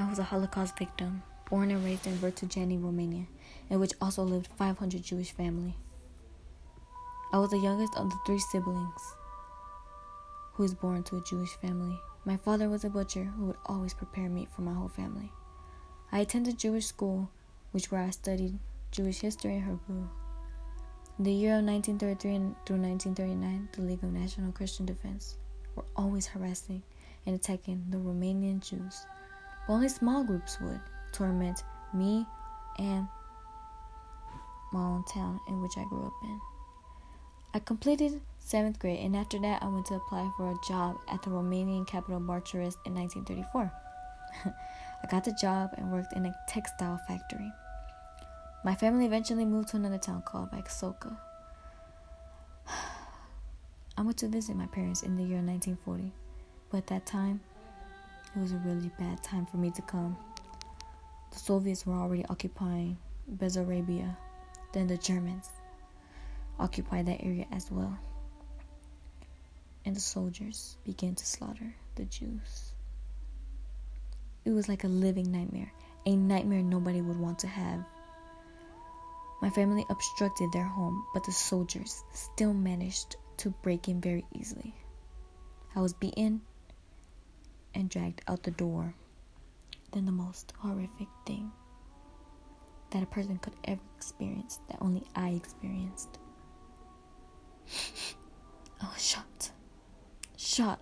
I was a Holocaust victim, born and raised in Vertujeni, Romania, in which also lived 500 Jewish family. I was the youngest of the three siblings who was born to a Jewish family. My father was a butcher who would always prepare meat for my whole family. I attended Jewish school, which where I studied Jewish history and Hebrew. In the year of 1933 through 1939, the League of National Christian Defense were always harassing and attacking the Romanian Jews. Only small groups would torment me and my own town in which I grew up in. I completed seventh grade, and after that, I went to apply for a job at the Romanian capital Bucharest in 1934. I got the job and worked in a textile factory. My family eventually moved to another town called Vaisoka. I went to visit my parents in the year 1940, but at that time, it was a really bad time for me to come. The Soviets were already occupying Bessarabia, then the Germans occupied that area as well. And the soldiers began to slaughter the Jews. It was like a living nightmare, a nightmare nobody would want to have. My family obstructed their home, but the soldiers still managed to break in very easily. I was beaten and dragged out the door. Then the most horrific thing that a person could ever experience, that only I experienced. I was oh, shot, shot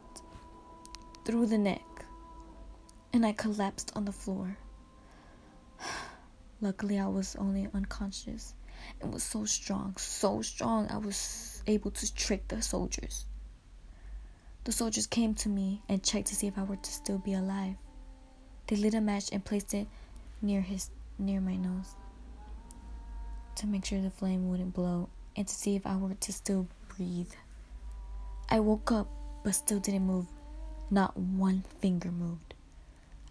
through the neck, and I collapsed on the floor. Luckily, I was only unconscious and was so strong, so strong, I was able to trick the soldiers. The soldiers came to me and checked to see if I were to still be alive. They lit a match and placed it near his near my nose to make sure the flame wouldn't blow and to see if I were to still breathe. I woke up but still didn't move. Not one finger moved.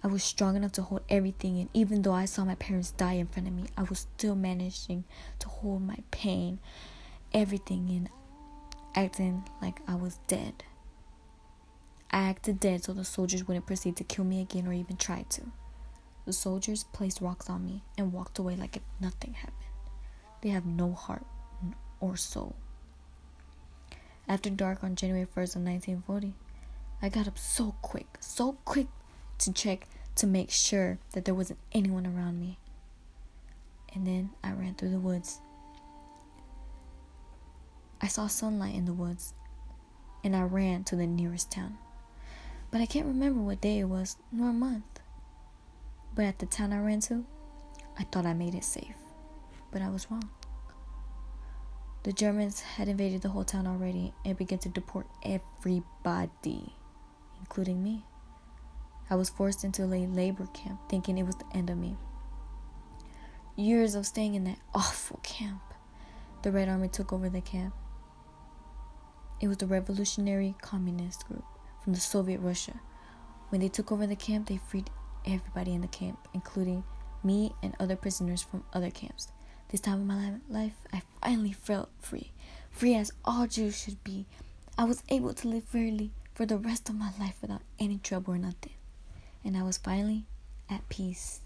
I was strong enough to hold everything in. Even though I saw my parents die in front of me, I was still managing to hold my pain, everything in, acting like I was dead. I acted dead so the soldiers wouldn't proceed to kill me again or even try to. The soldiers placed rocks on me and walked away like if nothing happened. They have no heart or soul. After dark on January 1st of 1940, I got up so quick, so quick to check to make sure that there wasn't anyone around me. And then I ran through the woods. I saw sunlight in the woods, and I ran to the nearest town. But I can't remember what day it was, nor month. But at the town I ran to, I thought I made it safe. But I was wrong. The Germans had invaded the whole town already and began to deport everybody, including me. I was forced into a labor camp, thinking it was the end of me. Years of staying in that awful camp. The Red Army took over the camp. It was the Revolutionary Communist Group from the Soviet Russia. When they took over the camp, they freed everybody in the camp, including me and other prisoners from other camps. This time in my life, I finally felt free, free as all Jews should be. I was able to live freely for the rest of my life without any trouble or nothing and I was finally at peace.